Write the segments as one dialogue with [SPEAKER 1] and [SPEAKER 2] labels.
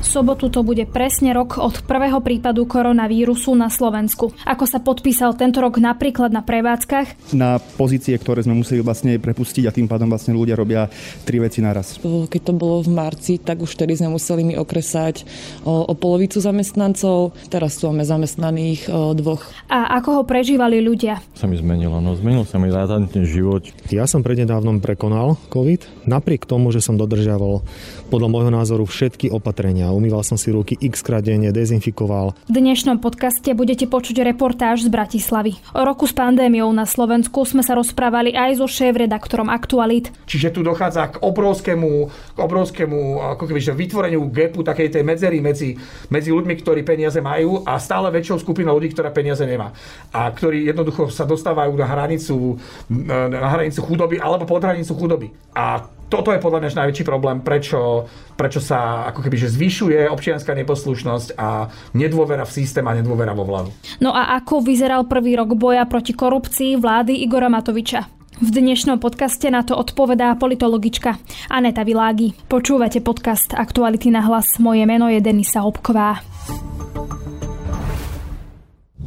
[SPEAKER 1] V sobotu to bude presne rok od prvého prípadu koronavírusu na Slovensku. Ako sa podpísal tento rok napríklad na prevádzkach?
[SPEAKER 2] Na pozície, ktoré sme museli vlastne prepustiť a tým pádom vlastne ľudia robia tri veci naraz.
[SPEAKER 3] Keď to bolo v marci, tak už vtedy sme museli mi okresať o, o polovicu zamestnancov. Teraz tu máme zamestnaných o, dvoch.
[SPEAKER 1] A ako ho prežívali ľudia?
[SPEAKER 4] Sa mi zmenilo, no zmenil sa mi razantne život.
[SPEAKER 5] Ja som prednedávnom prekonal COVID, napriek tomu, že som dodržiaval podľa môjho názoru všetky opatrenia. Umýval som si ruky x krát denne, dezinfikoval.
[SPEAKER 1] V dnešnom podcaste budete počuť reportáž z Bratislavy. O roku s pandémiou na Slovensku sme sa rozprávali aj so šéf-redaktorom Aktualit.
[SPEAKER 6] Čiže tu dochádza k obrovskému, k obrovskému ako keby, že vytvoreniu gapu, takej tej medzery medzi, medzi ľuďmi, ktorí peniaze majú a stále väčšou skupinou ľudí, ktorá peniaze nemá. A ktorí jednoducho sa dostávajú na hranicu, na hranicu chudoby alebo pod hranicu chudoby. A toto je podľa mňa najväčší problém, prečo, prečo sa ako keby že zvyšuje občianská neposlušnosť a nedôvera v systém a nedôvera vo vládu.
[SPEAKER 1] No a ako vyzeral prvý rok boja proti korupcii vlády Igora Matoviča? V dnešnom podcaste na to odpovedá politologička Aneta Világi. Počúvate podcast Aktuality na hlas. Moje meno je Denisa Hopková.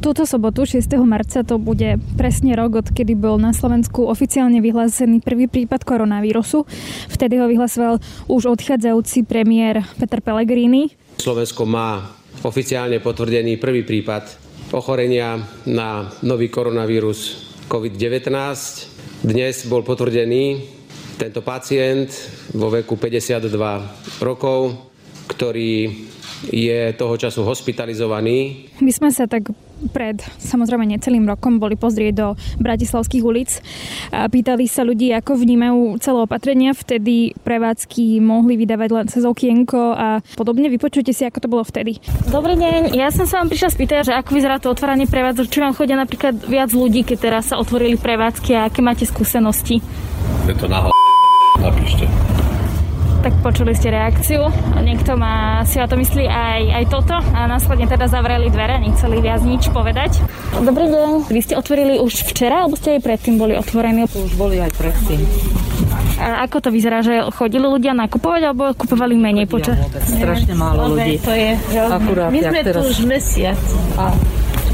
[SPEAKER 1] Túto sobotu 6. marca to bude presne rok, odkedy bol na Slovensku oficiálne vyhlásený prvý prípad koronavírusu. Vtedy ho vyhlasoval už odchádzajúci premiér Peter Pellegrini.
[SPEAKER 7] Slovensko má oficiálne potvrdený prvý prípad ochorenia na nový koronavírus COVID-19. Dnes bol potvrdený tento pacient vo veku 52 rokov, ktorý je toho času hospitalizovaný.
[SPEAKER 1] My sme sa tak pred samozrejme necelým rokom boli pozrieť do bratislavských ulic a pýtali sa ľudí, ako vnímajú celé opatrenia. Vtedy prevádzky mohli vydávať len cez okienko a podobne. Vypočujte si, ako to bolo vtedy. Dobrý deň, ja som sa vám prišla spýtať, že ako vyzerá to otváranie prevádzok, či vám chodia napríklad viac ľudí, keď teraz sa otvorili prevádzky a aké máte skúsenosti?
[SPEAKER 7] Je to na Napíšte.
[SPEAKER 1] Tak počuli ste reakciu. Niekto má, si o to myslí aj, aj toto a následne teda zavreli dvere, nechceli viac nič povedať. Dobrý deň. Vy ste otvorili už včera, alebo ste aj predtým boli otvorení?
[SPEAKER 3] Už boli aj predtým.
[SPEAKER 1] A ako to vyzerá, že chodili ľudia nakupovať alebo kupovali menej počas?
[SPEAKER 3] Strašne málo ľudí.
[SPEAKER 8] To je
[SPEAKER 3] Akurát,
[SPEAKER 8] My sme
[SPEAKER 3] teraz.
[SPEAKER 8] tu už mesiac a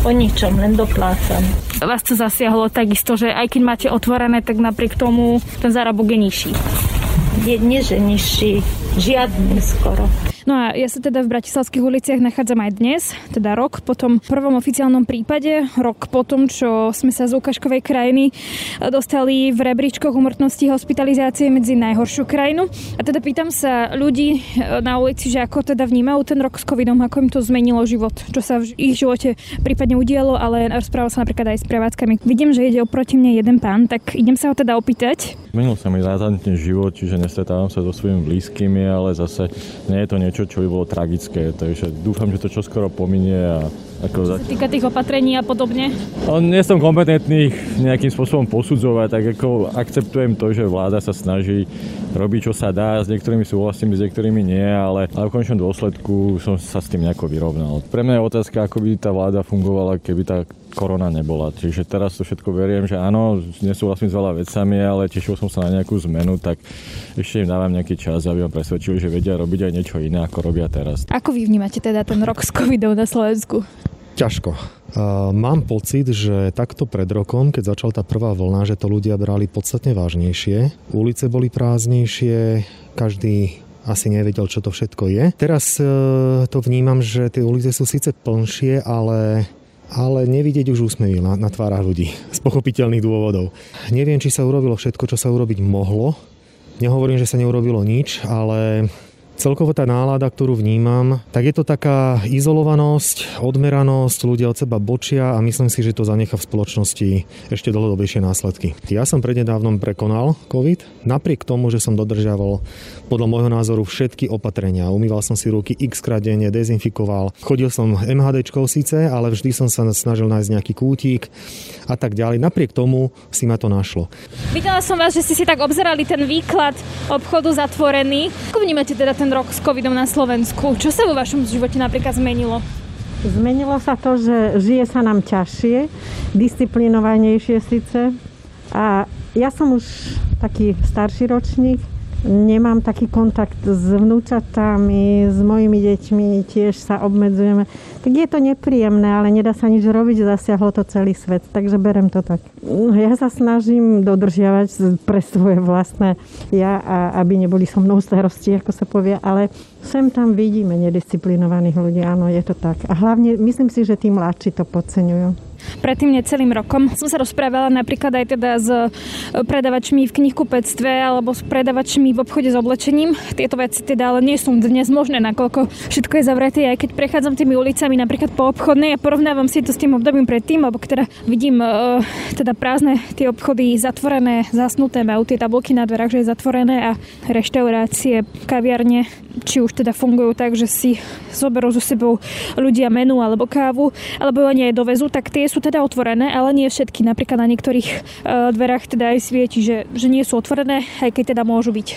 [SPEAKER 8] o ničom, len doplácam.
[SPEAKER 1] Vás to zasiahlo takisto, že aj keď máte otvorené, tak napriek tomu ten zárobok je nižší.
[SPEAKER 8] Je nie, že nižší, žiadny skoro.
[SPEAKER 1] No a ja sa teda v bratislavských uliciach nachádzam aj dnes, teda rok po tom prvom oficiálnom prípade, rok po tom, čo sme sa z ukážkovej krajiny dostali v rebríčkoch umrtnosti hospitalizácie medzi najhoršiu krajinu. A teda pýtam sa ľudí na ulici, že ako teda vnímajú ten rok s covidom, ako im to zmenilo život, čo sa v ich živote prípadne udialo, ale rozprával sa napríklad aj s prevádzkami. Vidím, že ide oproti mne jeden pán, tak idem sa ho teda opýtať.
[SPEAKER 4] Zmenil sa mi razantne život, čiže nestretávam sa so svojimi blízkymi, ale zase nie je to niečo, čo by bolo tragické. Takže dúfam, že to čoskoro pominie a ako za...
[SPEAKER 1] Týka tých opatrení a podobne.
[SPEAKER 4] Nie som kompetentný ich nejakým spôsobom posudzovať, tak ako akceptujem to, že vláda sa snaží robiť, čo sa dá. S niektorými súhlasím, s niektorými nie, ale, ale v končnom dôsledku som sa s tým nejako vyrovnal. Pre mňa je otázka, ako by tá vláda fungovala, keby tá korona nebola. Čiže teraz to všetko veriem, že áno, nesúhlasím s veľa vecami, ale tešil som sa na nejakú zmenu, tak ešte im dávam nejaký čas, aby ma presvedčili, že vedia robiť aj niečo iné, ako robia teraz.
[SPEAKER 1] Ako vy vnímate teda ten rok s covidom na Slovensku?
[SPEAKER 5] Ťažko. Uh, mám pocit, že takto pred rokom, keď začala tá prvá vlna, že to ľudia brali podstatne vážnejšie. Ulice boli prázdnejšie, každý asi nevedel, čo to všetko je. Teraz uh, to vnímam, že tie ulice sú síce plnšie, ale ale nevidieť už úsmevy na, na tvárach ľudí z pochopiteľných dôvodov. Neviem, či sa urobilo všetko, čo sa urobiť mohlo. Nehovorím, že sa neurobilo nič, ale celkovo tá nálada, ktorú vnímam, tak je to taká izolovanosť, odmeranosť, ľudia od seba bočia a myslím si, že to zanecha v spoločnosti ešte dlhodobejšie následky. Ja som prednedávnom prekonal COVID, napriek tomu, že som dodržiaval podľa môjho názoru všetky opatrenia. Umýval som si ruky x krát denne, dezinfikoval. Chodil som MHDčkou síce, ale vždy som sa snažil nájsť nejaký kútik a tak ďalej. Napriek tomu si ma to našlo.
[SPEAKER 1] Videla som vás, že ste si tak obzerali ten výklad obchodu zatvorený. Ako vnímate teda ten rok s covidom na Slovensku? Čo sa vo vašom živote napríklad zmenilo?
[SPEAKER 9] Zmenilo sa to, že žije sa nám ťažšie, disciplinovanejšie síce. A ja som už taký starší ročník, Nemám taký kontakt s vnúčatami, s mojimi deťmi, tiež sa obmedzujeme. Tak je to nepríjemné, ale nedá sa nič robiť, zasiahlo to celý svet, takže berem to tak. Ja sa snažím dodržiavať pre svoje vlastné ja, a aby neboli so mnou starosti, ako sa povie, ale sem tam vidíme nedisciplinovaných ľudí, áno, je to tak. A hlavne myslím si, že tí mladší to podceňujú
[SPEAKER 1] predtým necelým rokom. Som sa rozprávala napríklad aj teda s e, predavačmi v knihkupectve alebo s predavačmi v obchode s oblečením. Tieto veci teda ale nie sú dnes možné, nakoľko všetko je zavreté. Aj keď prechádzam tými ulicami napríklad po obchodnej a porovnávam si to s tým obdobím predtým, alebo teda vidím uh, teda prázdne tie obchody zatvorené, zasnuté, majú tie tabulky na dverách, že je zatvorené a reštaurácie, kaviarne, či už teda fungujú tak, že si zoberú so sebou ľudia menu alebo kávu, alebo ani aj dovezú, tak tie sú teda otvorené, ale nie všetky. Napríklad na niektorých e, dverách teda aj svieti, že, že nie sú otvorené, aj keď teda môžu byť.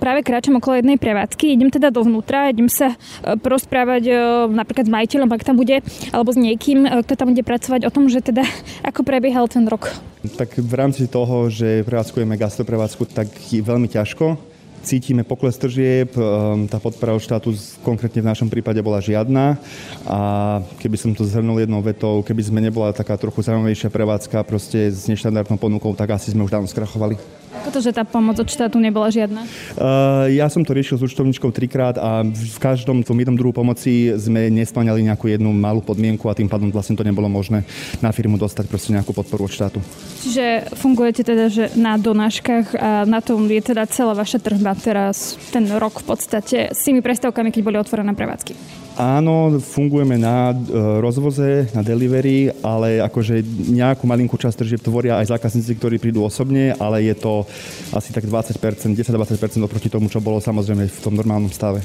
[SPEAKER 1] Práve kráčam okolo jednej prevádzky, idem teda dovnútra, idem sa e, porozprávať e, napríklad s majiteľom, ak tam bude, alebo s niekým, kto tam bude pracovať o tom, že teda ako prebiehal ten rok.
[SPEAKER 2] Tak v rámci toho, že prevádzkujeme gastroprevádzku, tak je veľmi ťažko cítime pokles tržieb, ehm, tá podpora od štátu konkrétne v našom prípade bola žiadna a keby som to zhrnul jednou vetou, keby sme nebola taká trochu zaujímavejšia prevádzka proste s neštandardnou ponukou, tak asi sme už dávno skrachovali.
[SPEAKER 1] Ako to, že tá pomoc od štátu nebola žiadna?
[SPEAKER 2] Uh, ja som to riešil s účtovničkou trikrát a v každom tom jednom druhu pomoci sme nesplňali nejakú jednu malú podmienku a tým pádom vlastne to nebolo možné na firmu dostať proste nejakú podporu od štátu.
[SPEAKER 1] Čiže fungujete teda, že na donáškach a na tom je teda celá vaša teraz ten rok v podstate s tými prestávkami, keď boli otvorené prevádzky?
[SPEAKER 2] Áno, fungujeme na e, rozvoze, na delivery, ale akože nejakú malinkú časť tržieb tvoria aj zákazníci, ktorí prídu osobne, ale je to asi tak 20%, 10-20% oproti tomu, čo bolo samozrejme v tom normálnom stave.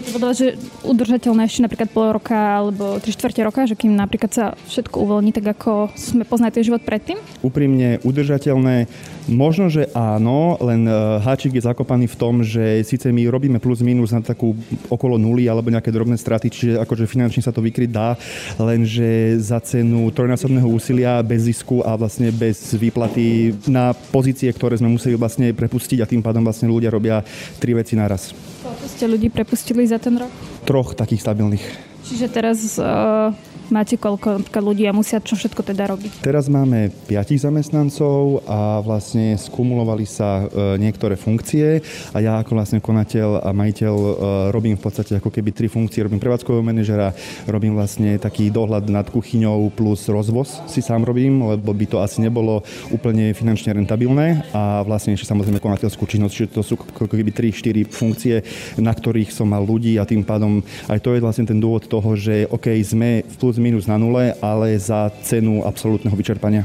[SPEAKER 1] Je to že udržateľné ešte napríklad pol roka alebo 3 čtvrte roka, že kým napríklad sa všetko uvoľní tak, ako sme poznali ten život predtým?
[SPEAKER 2] Úprimne udržateľné. Možno, že áno, len e, háčik je zakopaný v tom, že síce my robíme plus minus na takú okolo nuly alebo nejaké drobné straty, čiže akože finančne sa to vykryť dá, lenže za cenu trojnásobného úsilia bez zisku a vlastne bez výplaty na pozície, ktoré sme museli vlastne prepustiť a tým pádom vlastne ľudia robia tri veci naraz.
[SPEAKER 1] Koľko ste ľudí prepustili za ten rok?
[SPEAKER 2] Troch takých stabilných.
[SPEAKER 1] Čiže teraz uh, máte koľko ľudí a musia čo všetko teda robiť?
[SPEAKER 2] Teraz máme 5 zamestnancov a vlastne skumulovali sa e, niektoré funkcie a ja ako vlastne konateľ a majiteľ e, robím v podstate ako keby tri funkcie. Robím prevádzkového manažera, robím vlastne taký dohľad nad kuchyňou plus rozvoz si sám robím, lebo by to asi nebolo úplne finančne rentabilné a vlastne ešte samozrejme konateľskú činnosť, čiže to sú ako keby 3-4 funkcie, na ktorých som mal ľudí a tým pádom aj to je vlastne ten dôvod toho, že OK, sme v plus minus na nule, ale za cenu absolútneho vyčerpania.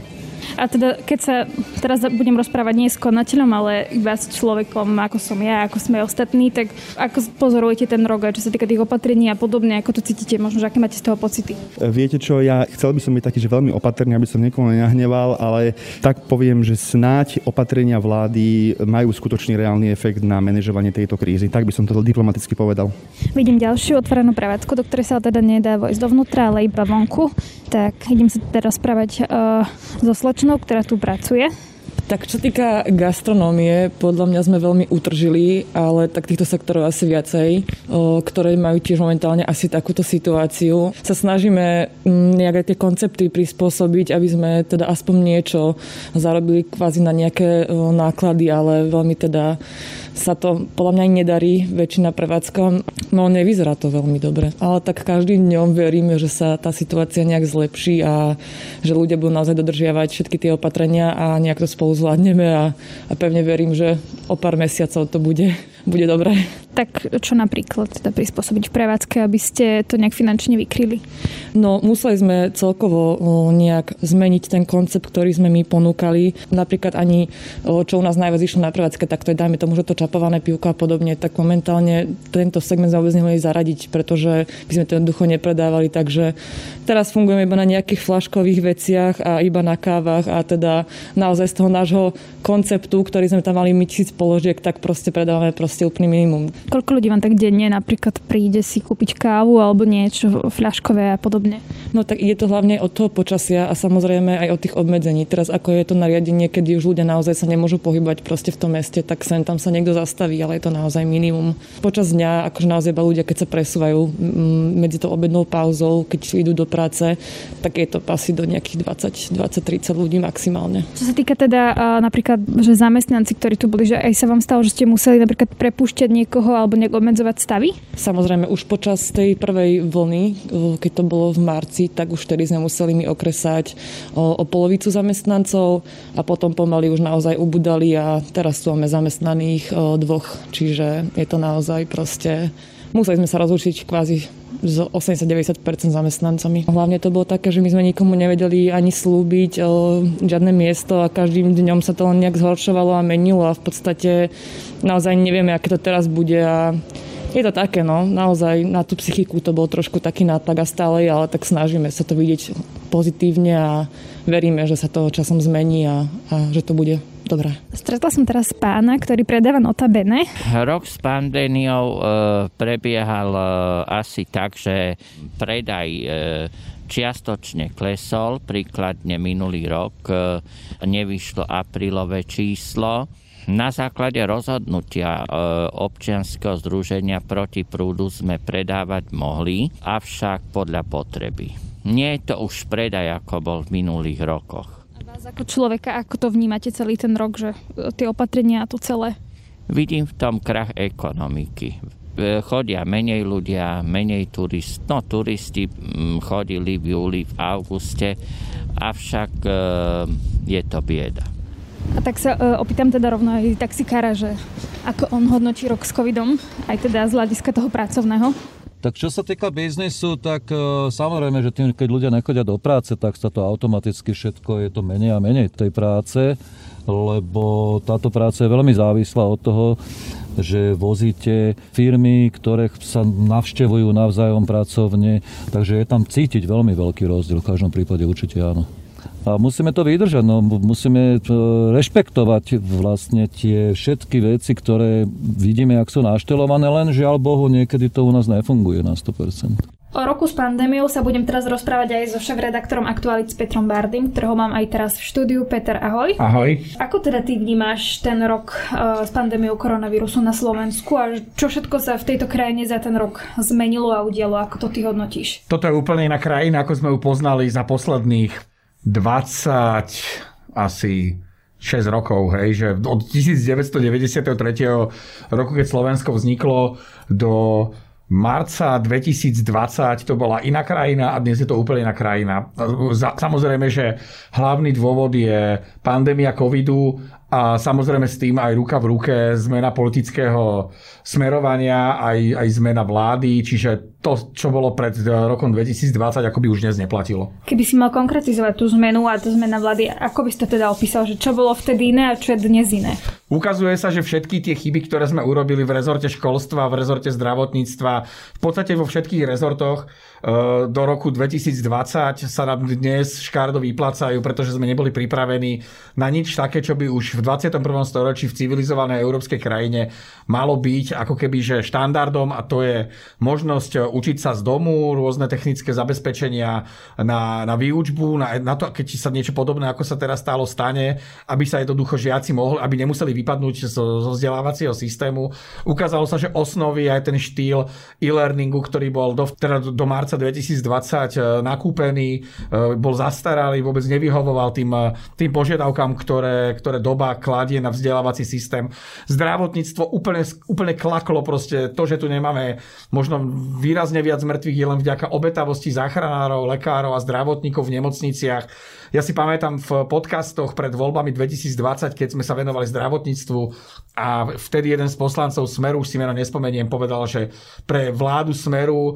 [SPEAKER 1] A teda, keď sa teraz budem rozprávať nie s konateľom, ale iba s človekom, ako som ja, ako sme ostatní, tak ako pozorujete ten rok, čo sa týka tých opatrení a podobne, ako to cítite, možno, že aké máte z toho pocity?
[SPEAKER 2] Viete čo, ja chcel by som byť taký, že veľmi opatrný, aby som niekoho nenahneval, ale tak poviem, že snáď opatrenia vlády majú skutočný reálny efekt na manažovanie tejto krízy. Tak by som to diplomaticky povedal.
[SPEAKER 1] Vidím ďalšiu otvorenú prevádzku, do ktorej sa teda nedá vojsť dovnútra, ale iba vonku. Tak idem sa teda rozprávať uh, so spoločnou, ktorá tu pracuje.
[SPEAKER 3] Tak čo týka gastronómie, podľa mňa sme veľmi utržili, ale tak týchto sektorov asi viacej, ktoré majú tiež momentálne asi takúto situáciu. Sa snažíme nejak aj tie koncepty prispôsobiť, aby sme teda aspoň niečo zarobili kvázi na nejaké náklady, ale veľmi teda sa to podľa mňa nedarí, väčšina prevádzka. No nevyzerá to veľmi dobre. Ale tak každým dňom veríme, že sa tá situácia nejak zlepší a že ľudia budú naozaj dodržiavať všetky tie opatrenia a nejak to spolu zvládneme a, a pevne verím, že o pár mesiacov to bude, bude dobré.
[SPEAKER 1] Tak čo napríklad teda prispôsobiť v prevádzke, aby ste to nejak finančne vykryli?
[SPEAKER 3] No museli sme celkovo nejak zmeniť ten koncept, ktorý sme my ponúkali. Napríklad ani čo u nás najviac išlo na prevádzke, tak to je dajme tomu, že to čapované pivko a podobne, tak momentálne tento segment sme vôbec nemohli zaradiť, pretože by sme to jednoducho nepredávali, takže teraz fungujeme iba na nejakých flaškových veciach a iba na kávach a teda naozaj z toho nášho konceptu, ktorý sme tam mali my tisíc položiek, tak proste predávame proste úplný minimum.
[SPEAKER 1] Koľko ľudí vám tak denne napríklad príde si kúpiť kávu alebo niečo fľaškové a podobne?
[SPEAKER 3] No tak ide to hlavne od toho počasia a samozrejme aj od tých obmedzení. Teraz ako je to nariadenie, keď už ľudia naozaj sa nemôžu pohybovať proste v tom meste, tak sem tam sa niekto zastaví, ale je to naozaj minimum. Počas dňa, akože naozaj ľudia, keď sa presúvajú medzi tou obednou pauzou, keď idú do práce, tak je to asi do nejakých 20, 20, 30 ľudí maximálne.
[SPEAKER 1] Čo sa týka teda napríklad, že zamestnanci, ktorí tu boli, že aj sa vám stalo, že ste museli napríklad prepúšťať niekoho alebo nejak obmedzovať stavy?
[SPEAKER 3] Samozrejme, už počas tej prvej vlny, keď to bolo v marci, tak už vtedy sme museli mi okresať o, o polovicu zamestnancov a potom pomaly už naozaj ubudali a teraz tu máme zamestnaných o, dvoch, čiže je to naozaj proste museli sme sa rozlučiť kvázi s 80-90% zamestnancami. Hlavne to bolo také, že my sme nikomu nevedeli ani slúbiť o, žiadne miesto a každým dňom sa to len nejak zhoršovalo a menilo a v podstate naozaj nevieme, aké to teraz bude a je to také, no, naozaj na tú psychiku to bol trošku taký nátlak a stále, ale tak snažíme sa to vidieť pozitívne a veríme, že sa to časom zmení a, a že to bude dobré.
[SPEAKER 1] Stretla som teraz pána, ktorý predáva notabene.
[SPEAKER 10] Rok s pandémiou e, prebiehal e, asi tak, že predaj e, čiastočne klesol, príkladne minulý rok e, nevyšlo aprílové číslo na základe rozhodnutia e, občianskeho združenia proti prúdu sme predávať mohli, avšak podľa potreby. Nie je to už predaj, ako bol v minulých rokoch.
[SPEAKER 1] A vás ako človeka, ako to vnímate celý ten rok, že e, tie opatrenia a to celé?
[SPEAKER 10] Vidím v tom krach ekonomiky e, chodia menej ľudia, menej turist. No, turisti chodili v júli, v auguste, avšak je to bieda.
[SPEAKER 1] A tak sa e, opýtam teda rovno aj taxikára, že ako on hodnotí rok s covidom, aj teda z hľadiska toho pracovného.
[SPEAKER 11] Tak čo sa týka biznisu, tak e, samozrejme, že tým, keď ľudia nechodia do práce, tak sa to automaticky všetko, je to menej a menej tej práce, lebo táto práca je veľmi závislá od toho, že vozíte firmy, ktoré sa navštevujú navzájom pracovne, takže je tam cítiť veľmi veľký rozdiel, v každom prípade určite áno. A musíme to vydržať, no, musíme e, rešpektovať vlastne tie všetky veci, ktoré vidíme, ak sú naštelované, len žiaľ Bohu, niekedy to u nás nefunguje na 100%.
[SPEAKER 1] O roku s pandémiou sa budem teraz rozprávať aj so šéf-redaktorom Aktualit s Petrom Bardym, ktorého mám aj teraz v štúdiu. Peter, ahoj.
[SPEAKER 6] Ahoj.
[SPEAKER 1] Ako teda ty vnímaš ten rok uh, s pandémiou koronavírusu na Slovensku a čo všetko sa v tejto krajine za ten rok zmenilo a udialo? Ako to ty hodnotíš?
[SPEAKER 6] Toto je úplne iná krajina, ako sme ju poznali za posledných 20 asi 6 rokov, hej, že od 1993. roku, keď Slovensko vzniklo do marca 2020 to bola iná krajina a dnes je to úplne iná krajina. Samozrejme, že hlavný dôvod je pandémia covidu a samozrejme s tým aj ruka v ruke zmena politického smerovania, aj, aj zmena vlády, čiže to, čo bolo pred rokom 2020, ako by už dnes neplatilo.
[SPEAKER 1] Keby si mal konkretizovať tú zmenu a tú zmena vlády, ako by si to teda opísal, že čo bolo vtedy iné a čo je dnes iné?
[SPEAKER 6] Ukazuje sa, že všetky tie chyby, ktoré sme urobili v rezorte školstva, v rezorte zdravotníctva, v podstate vo všetkých rezortoch, Eh, do roku 2020 sa nám dnes škárdo vyplácajú, pretože sme neboli pripravení na nič také, čo by už v 21. storočí v civilizovanej európskej krajine malo byť ako keby že štandardom a to je možnosť učiť sa z domu, rôzne technické zabezpečenia na, na výučbu, na, na to, keď sa niečo podobné, ako sa teraz stálo, stane, aby sa jednoducho žiaci mohli, aby nemuseli vypadnúť zo, zo vzdelávacieho systému. Ukázalo sa, že osnovy aj ten štýl e-learningu, ktorý bol do, teda do marca 2020 e, nakúpený, e, bol zastaralý, vôbec nevyhovoval tým, e, tým požiadavkám, ktoré, ktoré doba kladie na vzdelávací systém. Zdravotníctvo úplne, úplne klaklo proste. To, že tu nemáme možno výrazne viac mŕtvych je len vďaka obetavosti záchranárov, lekárov a zdravotníkov v nemocniciach. Ja si pamätám v podcastoch pred voľbami 2020, keď sme sa venovali zdravotníctvu a vtedy jeden z poslancov Smeru, už si meno nespomeniem, povedal, že pre vládu Smeru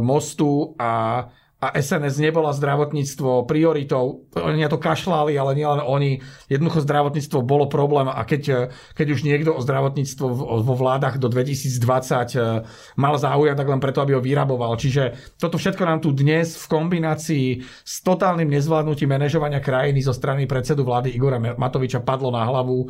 [SPEAKER 6] mostu a a SNS nebola zdravotníctvo prioritou. Oni na to kašľali, ale nielen oni. Jednoducho zdravotníctvo bolo problém a keď, keď už niekto o zdravotníctvo vo vládach do 2020 eh, mal záujem, tak len preto, aby ho vyraboval. Čiže toto všetko nám tu dnes v kombinácii s totálnym nezvládnutím manažovania krajiny zo strany predsedu vlády Igora Matoviča padlo na hlavu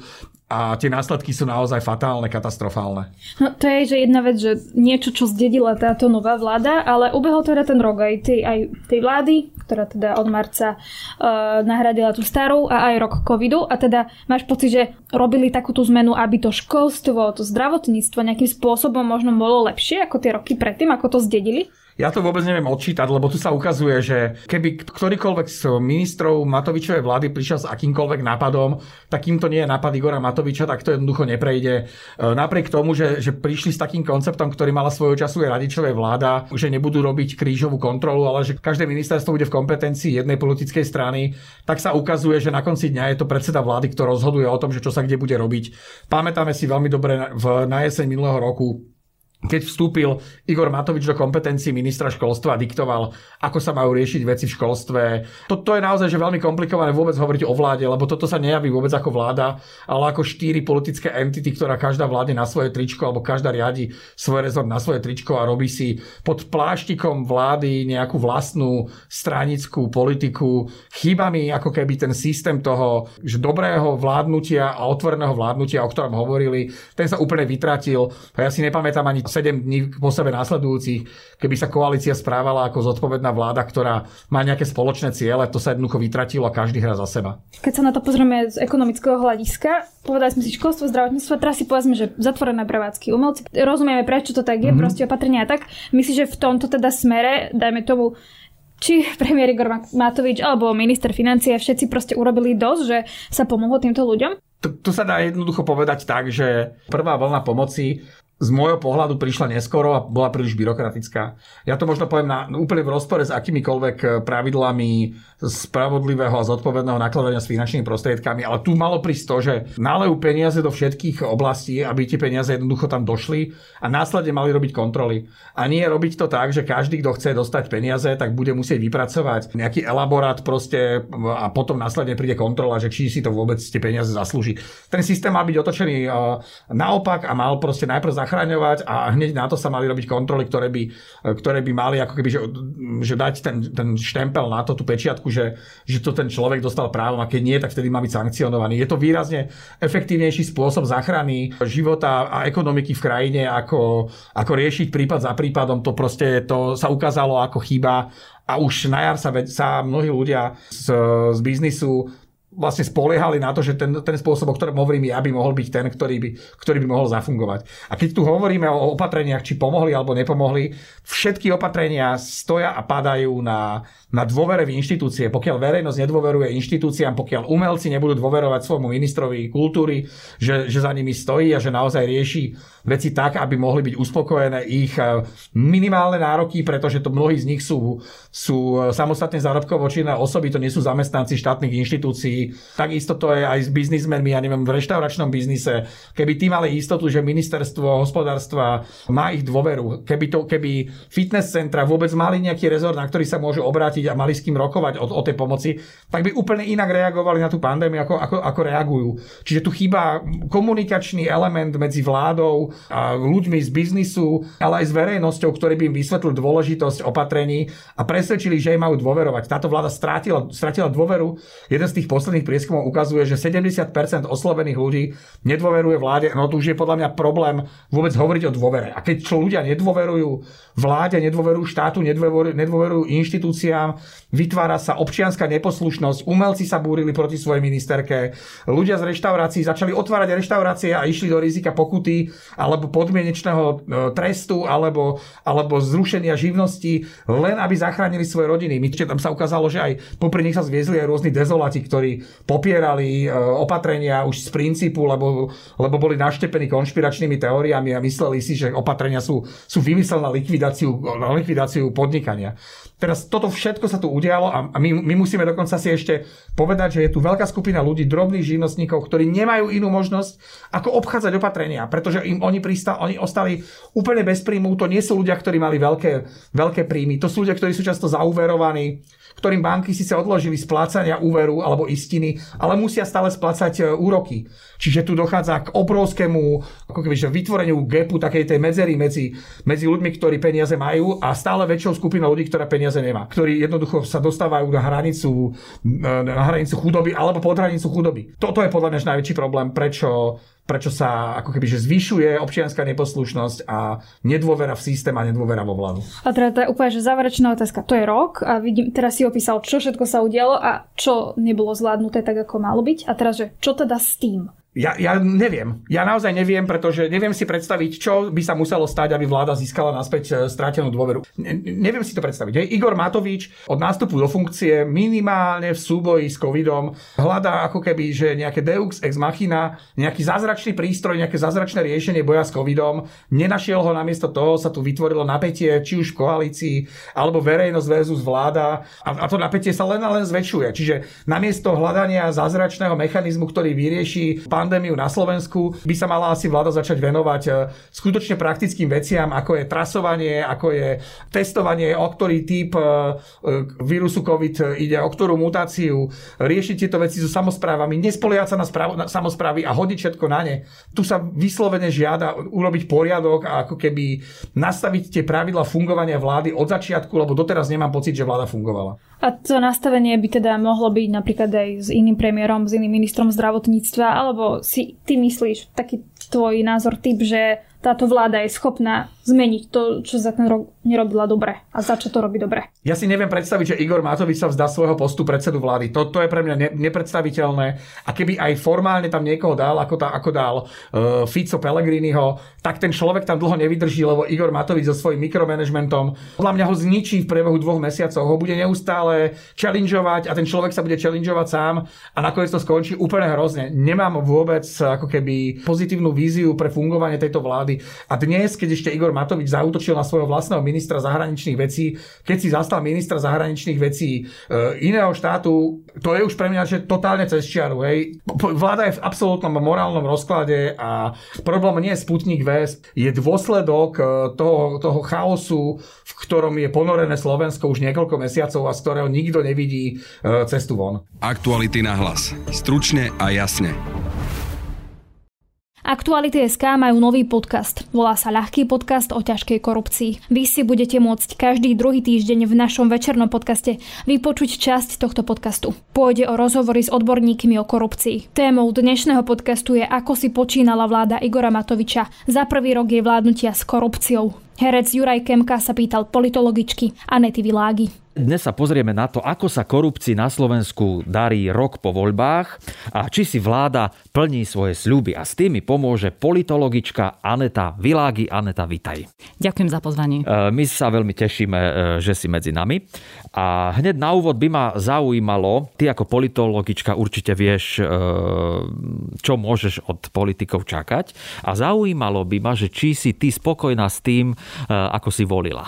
[SPEAKER 6] a tie následky sú naozaj fatálne, katastrofálne.
[SPEAKER 1] No to je že jedna vec, že niečo, čo zdedila táto nová vláda, ale ubehol teda ten rok aj tej, aj tej vlády, ktorá teda od marca uh, nahradila tú starú a aj rok covidu a teda máš pocit, že robili takúto zmenu, aby to školstvo, to zdravotníctvo nejakým spôsobom možno bolo lepšie ako tie roky predtým, ako to zdedili?
[SPEAKER 6] Ja to vôbec neviem odčítať, lebo tu sa ukazuje, že keby ktorýkoľvek z ministrov Matovičovej vlády prišiel s akýmkoľvek nápadom, tak to nie je nápad Igora Matoviča, tak to jednoducho neprejde. E, napriek tomu, že, že prišli s takým konceptom, ktorý mala svojho času aj radičovej vláda, že nebudú robiť krížovú kontrolu, ale že každé ministerstvo bude v kompetencii jednej politickej strany, tak sa ukazuje, že na konci dňa je to predseda vlády, kto rozhoduje o tom, že čo sa kde bude robiť. Pamätáme si veľmi dobre v, na jeseň minulého roku keď vstúpil Igor Matovič do kompetencií ministra školstva a diktoval, ako sa majú riešiť veci v školstve. Toto je naozaj že veľmi komplikované vôbec hovoriť o vláde, lebo toto sa nejaví vôbec ako vláda, ale ako štyri politické entity, ktorá každá vládne na svoje tričko, alebo každá riadi svoj rezort na svoje tričko a robí si pod pláštikom vlády nejakú vlastnú stranickú politiku. Chýbami ako keby ten systém toho že dobrého vládnutia a otvoreného vládnutia, o ktorom hovorili, ten sa úplne vytratil. Ja si nepamätám ani 7 dní po sebe následujúcich, keby sa koalícia správala ako zodpovedná vláda, ktorá má nejaké spoločné ciele, to sa jednoducho vytratilo a každý hrá za seba.
[SPEAKER 1] Keď sa na to pozrieme z ekonomického hľadiska, povedali sme si školstvo, zdravotníctvo, teraz si povedzme, že zatvorené prevádzky umelci. Rozumieme, prečo to tak je, mm-hmm. proste opatrenia a tak. Myslím, že v tomto teda smere, dajme tomu, či premiér Igor Matovič alebo minister financie všetci proste urobili dosť, že sa pomohlo týmto ľuďom?
[SPEAKER 6] Tu, tu sa dá jednoducho povedať tak, že prvá vlna pomoci z môjho pohľadu prišla neskoro a bola príliš byrokratická. Ja to možno poviem na, úplne v rozpore s akýmikoľvek eh, pravidlami spravodlivého a zodpovedného nakladania s finančnými prostriedkami, ale tu malo prísť to, že nalejú peniaze do všetkých oblastí, aby tie peniaze jednoducho tam došli a následne mali robiť kontroly. A nie robiť to tak, že každý, kto chce dostať peniaze, tak bude musieť vypracovať nejaký elaborát proste a potom následne príde kontrola, že či si to vôbec tie peniaze zaslúži. Ten systém mal byť otočený eh, naopak a mal proste najprv zachraňovať a hneď na to sa mali robiť kontroly, ktoré by, ktoré by mali ako keby, že, že dať ten, ten štempel na to, tú pečiatku, že, že to ten človek dostal právom a keď nie, tak vtedy má byť sankcionovaný. Je to výrazne efektívnejší spôsob záchrany života a ekonomiky v krajine, ako, ako riešiť prípad za prípadom. To proste to sa ukázalo ako chyba a už na jar sa, sa mnohí ľudia z, z biznisu vlastne spoliehali na to, že ten, ten spôsob, o ktorom hovorím ja, by mohol byť ten, ktorý by, ktorý by mohol zafungovať. A keď tu hovoríme o opatreniach, či pomohli alebo nepomohli, všetky opatrenia stoja a padajú na, na dôvere v inštitúcie. Pokiaľ verejnosť nedôveruje inštitúciám, pokiaľ umelci nebudú dôverovať svojmu ministrovi kultúry, že, že za nimi stojí a že naozaj rieši veci tak, aby mohli byť uspokojené ich eh, minimálne nároky, pretože to mnohí z nich sú, sú eh, samostatne zárobkovo činné osoby, to nie sú zamestnanci štátnych inštitúcií. Takisto to je aj s biznismenmi, ja neviem, v reštauračnom biznise. Keby tí mali istotu, že ministerstvo hospodárstva má ich dôveru, keby, to, keby fitness centra vôbec mali nejaký rezort, na ktorý sa môžu obrátiť a mali s kým rokovať o, o tej pomoci, tak by úplne inak reagovali na tú pandémiu, ako, ako, ako reagujú. Čiže tu chýba komunikačný element medzi vládou, a ľuďmi z biznisu, ale aj s verejnosťou, ktorí by im vysvetlili dôležitosť opatrení a presvedčili, že im majú dôverovať. Táto vláda strátila, strátila dôveru. Jeden z tých posledných prieskumov ukazuje, že 70% oslovených ľudí nedôveruje vláde. No to už je podľa mňa problém vôbec hovoriť o dôvere. A keď čo ľudia nedôverujú vláde, nedôverujú štátu, nedôverujú, nedôverujú inštitúciám, vytvára sa občianská neposlušnosť, umelci sa búrili proti svojej ministerke, ľudia z reštaurácií začali otvárať reštaurácie a išli do rizika pokuty alebo podmienečného e, trestu alebo, alebo zrušenia živnosti len aby zachránili svoje rodiny. My tam sa ukázalo, že aj popri nich sa zviezli aj rôzni dezolati, ktorí popierali e, opatrenia už z princípu, lebo, lebo boli naštepení konšpiračnými teóriami a mysleli si, že opatrenia sú, sú vymyslené na likvidáciu, na likvidáciu podnikania. Teraz toto všetko sa tu udialo a my, my musíme dokonca si ešte povedať, že je tu veľká skupina ľudí, drobných živnostníkov, ktorí nemajú inú možnosť, ako obchádzať opatrenia, pretože im oni, pristal, oni ostali úplne bez príjmu. To nie sú ľudia, ktorí mali veľké, veľké príjmy. To sú ľudia, ktorí sú často zauverovaní, ktorým banky síce odložili splácania úveru alebo istiny, ale musia stále splácať e, úroky. Čiže tu dochádza k obrovskému ako keby, že vytvoreniu gapu, takej tej medzery medzi, medzi ľuďmi, ktorí peniaze majú a stále väčšou skupinou ľudí, ktorá peniaze nemá. Ktorí jednoducho sa dostávajú na hranicu, na hranicu chudoby alebo pod hranicu chudoby. Toto je podľa mňa najväčší problém, prečo prečo sa ako keby že zvyšuje občianská neposlušnosť a nedôvera v systém a nedôvera vo vládu.
[SPEAKER 1] A teda to je úplne že záverečná otázka. To je rok a vidím, teraz si opísal, čo všetko sa udialo a čo nebolo zvládnuté tak, ako malo byť. A teraz, že čo teda s tým?
[SPEAKER 6] Ja, ja neviem. Ja naozaj neviem, pretože neviem si predstaviť, čo by sa muselo stať, aby vláda získala naspäť e, strátenú dôveru. Ne, neviem si to predstaviť. Hej. Igor Matovič od nástupu do funkcie minimálne v súboji s covidom hľadá ako keby, že nejaké Deux ex machina, nejaký zázračný prístroj, nejaké zázračné riešenie boja s covidom. Nenašiel ho, namiesto toho sa tu vytvorilo napätie, či už v koalícii, alebo verejnosť versus vláda. A, a to napätie sa len a len zväčšuje. Čiže namiesto hľadania zázračného mechanizmu, ktorý vyrieši pán pandémiu na Slovensku, by sa mala asi vláda začať venovať e, skutočne praktickým veciam, ako je trasovanie, ako je testovanie, o ktorý typ e, e, vírusu COVID ide, o ktorú mutáciu, riešiť tieto veci so samozprávami, nespoliať sa na, správ, na samozprávy a hodiť všetko na ne. Tu sa vyslovene žiada urobiť poriadok a ako keby nastaviť tie pravidla fungovania vlády od začiatku, lebo doteraz nemám pocit, že vláda fungovala.
[SPEAKER 1] A to nastavenie by teda mohlo byť napríklad aj s iným premiérom, s iným ministrom zdravotníctva, alebo si ty myslíš, taký tvoj názor, typ, že táto vláda je schopná zmeniť to, čo za ten rok nerobila dobre a za čo to robí dobre.
[SPEAKER 6] Ja si neviem predstaviť, že Igor Matovič sa vzdá svojho postu predsedu vlády. To, je pre mňa ne, nepredstaviteľné. A keby aj formálne tam niekoho dal, ako, tá, ako dal uh, Fico Pellegriniho, tak ten človek tam dlho nevydrží, lebo Igor Matovič so svojím mikromanagementom podľa mňa ho zničí v priebehu dvoch mesiacov. Ho bude neustále challengeovať a ten človek sa bude challengeovať sám a nakoniec to skončí úplne hrozne. Nemám vôbec ako keby pozitívnu víziu pre fungovanie tejto vlády. A dnes, keď ešte Igor Matovič zautočil na svojho vlastného ministra zahraničných vecí, keď si zastal ministra zahraničných vecí e, iného štátu, to je už pre mňa že totálne cez čiaru. Hej. Vláda je v absolútnom morálnom rozklade a problém nie je Sputnik V, je dôsledok e, toho, toho chaosu, v ktorom je ponorené Slovensko už niekoľko mesiacov a z ktorého nikto nevidí e, cestu von.
[SPEAKER 12] Aktuality na hlas. Stručne a jasne.
[SPEAKER 1] Aktuality SK majú nový podcast. Volá sa Ľahký podcast o ťažkej korupcii. Vy si budete môcť každý druhý týždeň v našom večernom podcaste vypočuť časť tohto podcastu. Pôjde o rozhovory s odborníkmi o korupcii. Témou dnešného podcastu je, ako si počínala vláda Igora Matoviča za prvý rok jej vládnutia s korupciou. Herec Juraj Kemka sa pýtal politologičky Anety Világy.
[SPEAKER 13] Dnes sa pozrieme na to, ako sa korupcii na Slovensku darí rok po voľbách a či si vláda plní svoje sľuby. A s tým mi pomôže politologička Aneta Világi. Aneta, vitaj.
[SPEAKER 14] Ďakujem za pozvanie.
[SPEAKER 13] E, my sa veľmi tešíme, e, že si medzi nami. A hneď na úvod by ma zaujímalo, ty ako politologička určite vieš, e, čo môžeš od politikov čakať. A zaujímalo by ma, že či si ty spokojná s tým, ako si volila.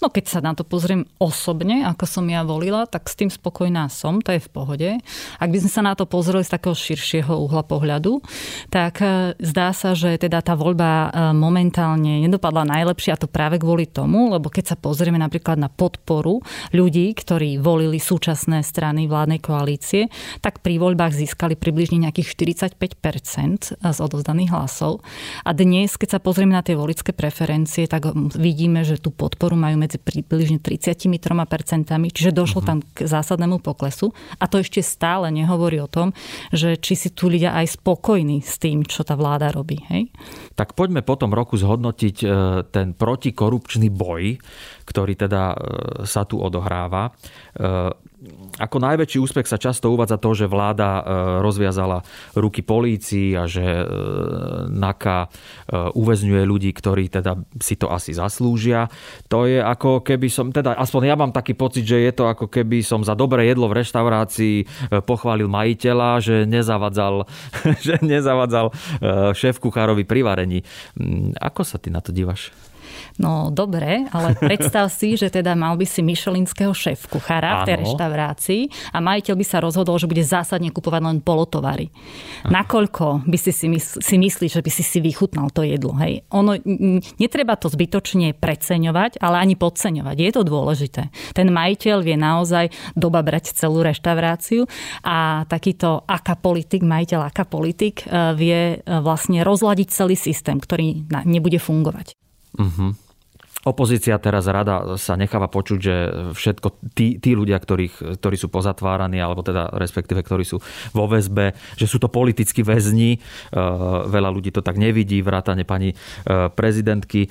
[SPEAKER 14] No keď sa na to pozriem osobne, ako som ja volila, tak s tým spokojná som, to je v pohode. Ak by sme sa na to pozreli z takého širšieho uhla pohľadu, tak e, zdá sa, že teda tá voľba e, momentálne nedopadla najlepšie a to práve kvôli tomu, lebo keď sa pozrieme napríklad na podporu ľudí, ktorí volili súčasné strany vládnej koalície, tak pri voľbách získali približne nejakých 45% z odozdaných hlasov. A dnes, keď sa pozrieme na tie volické preferencie, tak vidíme, že tú podporu majú medzi približne 33%, čiže došlo uh-huh. tam k zásadnému poklesu. A to ešte stále nehovorí o tom, že či si tu ľudia aj spokojní s tým, čo tá vláda robí. Hej?
[SPEAKER 13] Tak poďme po tom roku zhodnotiť e, ten protikorupčný boj, ktorý teda e, sa tu odohráva. E, ako najväčší úspech sa často uvádza to, že vláda rozviazala ruky polícii a že NAKA uväzňuje ľudí, ktorí teda si to asi zaslúžia. To je ako keby som, teda aspoň ja mám taký pocit, že je to ako keby som za dobré jedlo v reštaurácii pochválil majiteľa, že nezavadzal, že nezavadzal šéf kuchárovi pri varení. Mm, ako sa ty na to dívaš?
[SPEAKER 14] No dobre, ale predstav si, že teda mal by si myšelinského šéf kuchára v tej reštaurácii a majiteľ by sa rozhodol, že bude zásadne kupovať len polotovary. Nakoľko by si si, mysl, si myslí, že by si si vychutnal to jedlo? Hej? Ono, netreba to zbytočne preceňovať, ale ani podceňovať. Je to dôležité. Ten majiteľ vie naozaj doba brať celú reštauráciu a takýto aká politik, majiteľ aká politik e, vie e, vlastne rozladiť celý systém, ktorý nebude fungovať.
[SPEAKER 13] Uh-huh. Opozícia teraz rada sa necháva počuť, že všetko tí, tí ľudia, ktorých, ktorí sú pozatváraní, alebo teda respektíve, ktorí sú vo väzbe, že sú to politickí väzni. E, veľa ľudí to tak nevidí, vrátane pani e, prezidentky. E,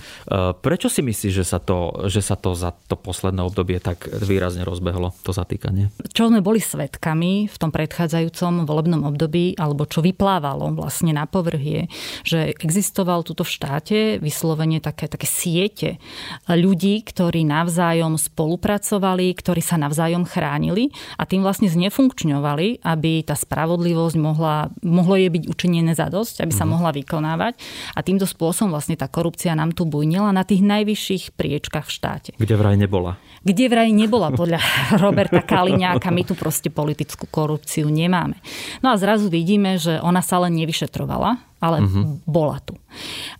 [SPEAKER 13] prečo si myslíš, že sa, to, že sa to za to posledné obdobie tak výrazne rozbehlo, to zatýkanie?
[SPEAKER 14] Čo sme boli svetkami v tom predchádzajúcom volebnom období, alebo čo vyplávalo vlastne na povrch že existoval tuto v štáte vyslovene také, také siete ľudí, ktorí navzájom spolupracovali, ktorí sa navzájom chránili a tým vlastne znefunkčňovali, aby tá spravodlivosť mohla, mohlo jej byť učinené za dosť, aby sa mm. mohla vykonávať. A týmto spôsobom vlastne tá korupcia nám tu bujnila na tých najvyšších priečkach v štáte.
[SPEAKER 13] Kde vraj nebola?
[SPEAKER 14] Kde vraj nebola podľa Roberta Kaliňáka. My tu proste politickú korupciu nemáme. No a zrazu vidíme, že ona sa len nevyšetrovala, ale uh-huh. bola tu.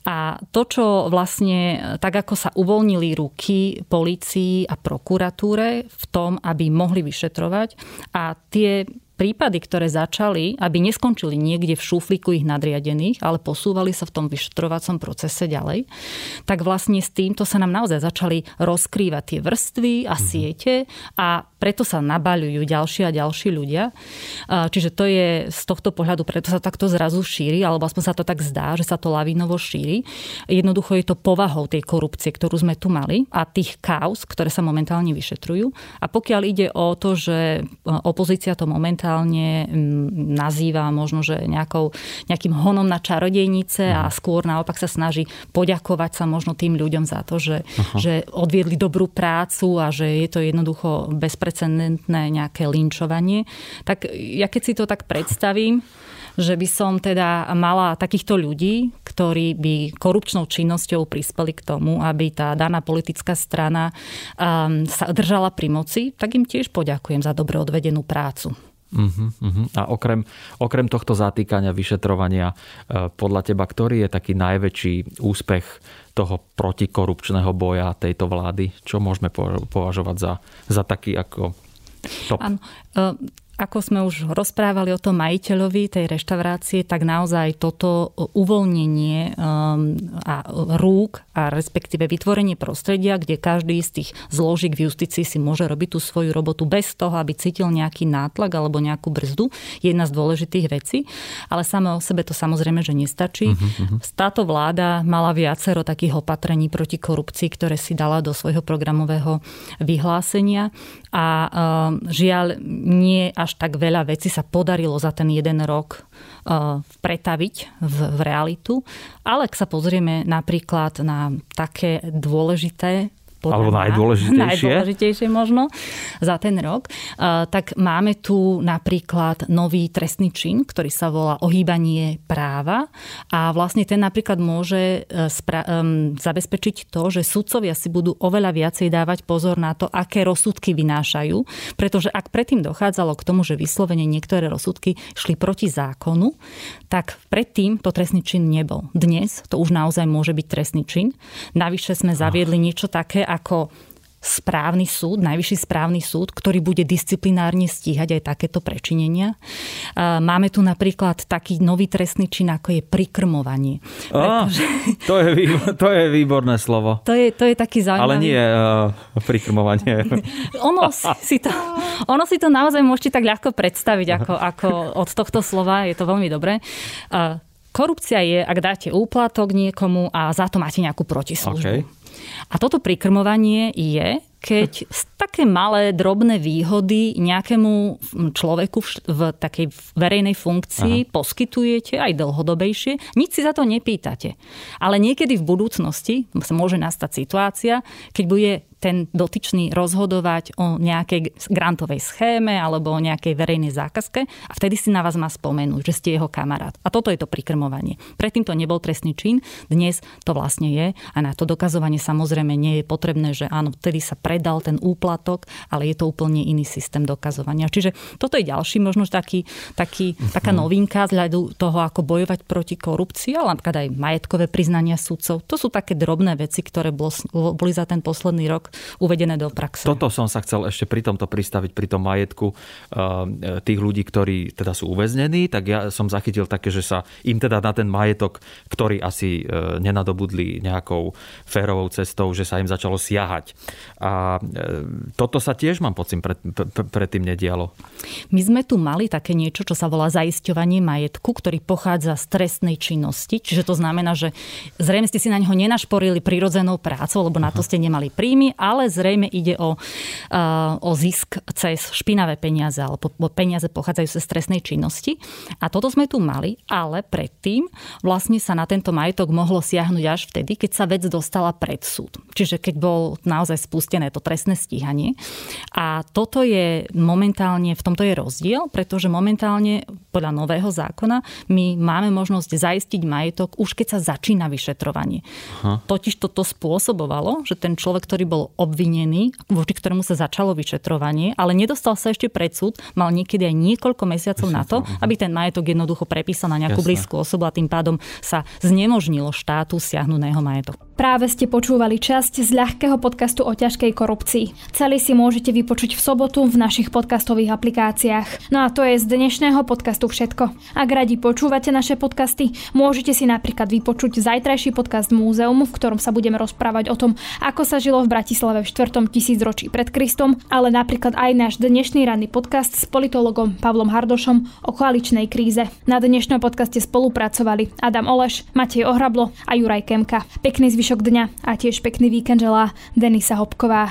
[SPEAKER 14] A to, čo vlastne, tak ako sa uvoľnili ruky policii a prokuratúre v tom, aby mohli vyšetrovať a tie prípady, ktoré začali, aby neskončili niekde v šuflíku ich nadriadených, ale posúvali sa v tom vyšetrovacom procese ďalej, tak vlastne s týmto sa nám naozaj začali rozkrývať tie vrstvy a mhm. siete a preto sa nabaľujú ďalší a ďalší ľudia. Čiže to je z tohto pohľadu, preto sa takto zrazu šíri, alebo aspoň sa to tak zdá, že sa to lavinovo šíri. Jednoducho je to povahou tej korupcie, ktorú sme tu mali a tých kauz, ktoré sa momentálne vyšetrujú. A pokiaľ ide o to, že opozícia to momentálne mm, nazýva možno, že nejakou, nejakým honom na čarodejnice a mhm. skôr naopak sa snaží poďakovať sa možno tým ľuďom za to, že, že odviedli dobrú prácu a že je to jednoducho bezprecedentné nejaké linčovanie. Tak ja keď si to tak predstavím, že by som teda mala takýchto ľudí, ktorí by korupčnou činnosťou prispeli k tomu, aby tá daná politická strana um, sa držala pri moci, tak im tiež poďakujem za dobre odvedenú prácu.
[SPEAKER 13] Uh-huh, uh-huh. A okrem, okrem tohto zatýkania, vyšetrovania, e, podľa teba, ktorý je taký najväčší úspech toho protikorupčného boja tejto vlády? Čo môžeme považovať za, za taký ako top?
[SPEAKER 14] Áno. E, ako sme už rozprávali o tom majiteľovi tej reštaurácie, tak naozaj toto uvoľnenie um, a rúk a respektíve vytvorenie prostredia, kde každý z tých zložiek v justícii si môže robiť tú svoju robotu bez toho, aby cítil nejaký nátlak alebo nejakú brzdu, je jedna z dôležitých vecí. Ale samé o sebe to samozrejme, že nestačí. Uh-huh. Táto vláda mala viacero takých opatrení proti korupcii, ktoré si dala do svojho programového vyhlásenia a um, žiaľ nie až až tak veľa vecí sa podarilo za ten jeden rok uh, pretaviť v, v realitu. Ale ak sa pozrieme napríklad na také dôležité
[SPEAKER 13] alebo najdôležitejšie.
[SPEAKER 14] najdôležitejšie možno za ten rok, tak máme tu napríklad nový trestný čin, ktorý sa volá ohýbanie práva a vlastne ten napríklad môže e, spra- zabezpečiť to, že sudcovia si budú oveľa viacej dávať pozor na to, aké rozsudky vynášajú, pretože ak predtým dochádzalo k tomu, že vyslovene niektoré rozsudky šli proti zákonu, tak predtým to trestný čin nebol. Dnes to už naozaj môže byť trestný čin. Navyše sme zaviedli niečo také, ako správny súd, najvyšší správny súd, ktorý bude disciplinárne stíhať aj takéto prečinenia. Máme tu napríklad taký nový trestný čin, ako je prikrmovanie.
[SPEAKER 13] Pretože... to, je, to je výborné slovo.
[SPEAKER 14] To je, to je taký zaujímavý...
[SPEAKER 13] Ale nie uh, prikrmovanie.
[SPEAKER 14] ono, si to, ono si to naozaj môžete tak ľahko predstaviť ako, ako od tohto slova. Je to veľmi dobré. Uh, korupcia je, ak dáte úplatok niekomu a za to máte nejakú protislužbu. Okay. A toto prikrmovanie je keď také malé, drobné výhody nejakému človeku v takej verejnej funkcii Aha. poskytujete aj dlhodobejšie, nič si za to nepýtate. Ale niekedy v budúcnosti môže nastať situácia, keď bude ten dotyčný rozhodovať o nejakej grantovej schéme alebo o nejakej verejnej zákazke a vtedy si na vás má spomenúť, že ste jeho kamarát. A toto je to prikrmovanie. Predtým to nebol trestný čin, dnes to vlastne je a na to dokazovanie samozrejme nie je potrebné, že áno, vtedy sa predal ten úplatok, ale je to úplne iný systém dokazovania. Čiže toto je ďalší možno taký, taký, uh-huh. taká novinka z hľadu toho, ako bojovať proti korupcii, ale napríklad aj majetkové priznania sudcov. To sú také drobné veci, ktoré boli za ten posledný rok uvedené do praxe.
[SPEAKER 13] Toto som sa chcel ešte pri tomto pristaviť, pri tom majetku eh, tých ľudí, ktorí teda sú uväznení, tak ja som zachytil také, že sa im teda na ten majetok, ktorý asi eh, nenadobudli nejakou férovou cestou, že sa im začalo siahať. A eh, toto sa tiež, mám pocit, predtým pred nedialo.
[SPEAKER 14] My sme tu mali také niečo, čo sa volá zaisťovanie majetku, ktorý pochádza z trestnej činnosti. Čiže to znamená, že zrejme ste si na neho nenašporili prirodzenou prácou, lebo na to ste nemali príjmy ale zrejme ide o, o zisk cez špinavé peniaze alebo peniaze pochádzajú z stresnej činnosti. A toto sme tu mali, ale predtým vlastne sa na tento majetok mohlo siahnuť až vtedy, keď sa vec dostala pred súd. Čiže keď bol naozaj spustené to trestné stíhanie. A toto je momentálne, v tomto je rozdiel, pretože momentálne podľa nového zákona my máme možnosť zaistiť majetok už keď sa začína vyšetrovanie. Aha. Totiž toto spôsobovalo, že ten človek, ktorý bol obvinený, voči ktorému sa začalo vyšetrovanie, ale nedostal sa ešte pred súd, mal niekedy aj niekoľko mesiacov na to, aby ten majetok jednoducho prepísal na nejakú Jasne. blízku osobu a tým pádom sa znemožnilo štátu siahnuť na jeho majetok.
[SPEAKER 1] Práve ste počúvali časť z ľahkého podcastu o ťažkej korupcii. Celý si môžete vypočuť v sobotu v našich podcastových aplikáciách. No a to je z dnešného podcastu všetko. Ak radi počúvate naše podcasty, môžete si napríklad vypočuť zajtrajší podcast Múzeum, v ktorom sa budeme rozprávať o tom, ako sa žilo v Bratislave v 4. tisícročí pred Kristom, ale napríklad aj náš dnešný ranný podcast s politologom Pavlom Hardošom o koaličnej kríze. Na dnešnom podcaste spolupracovali Adam Oleš, Matej Ohrablo a Juraj Kemka. Pekný zvyšok dňa a tiež pekný víkend želá Denisa Hopková.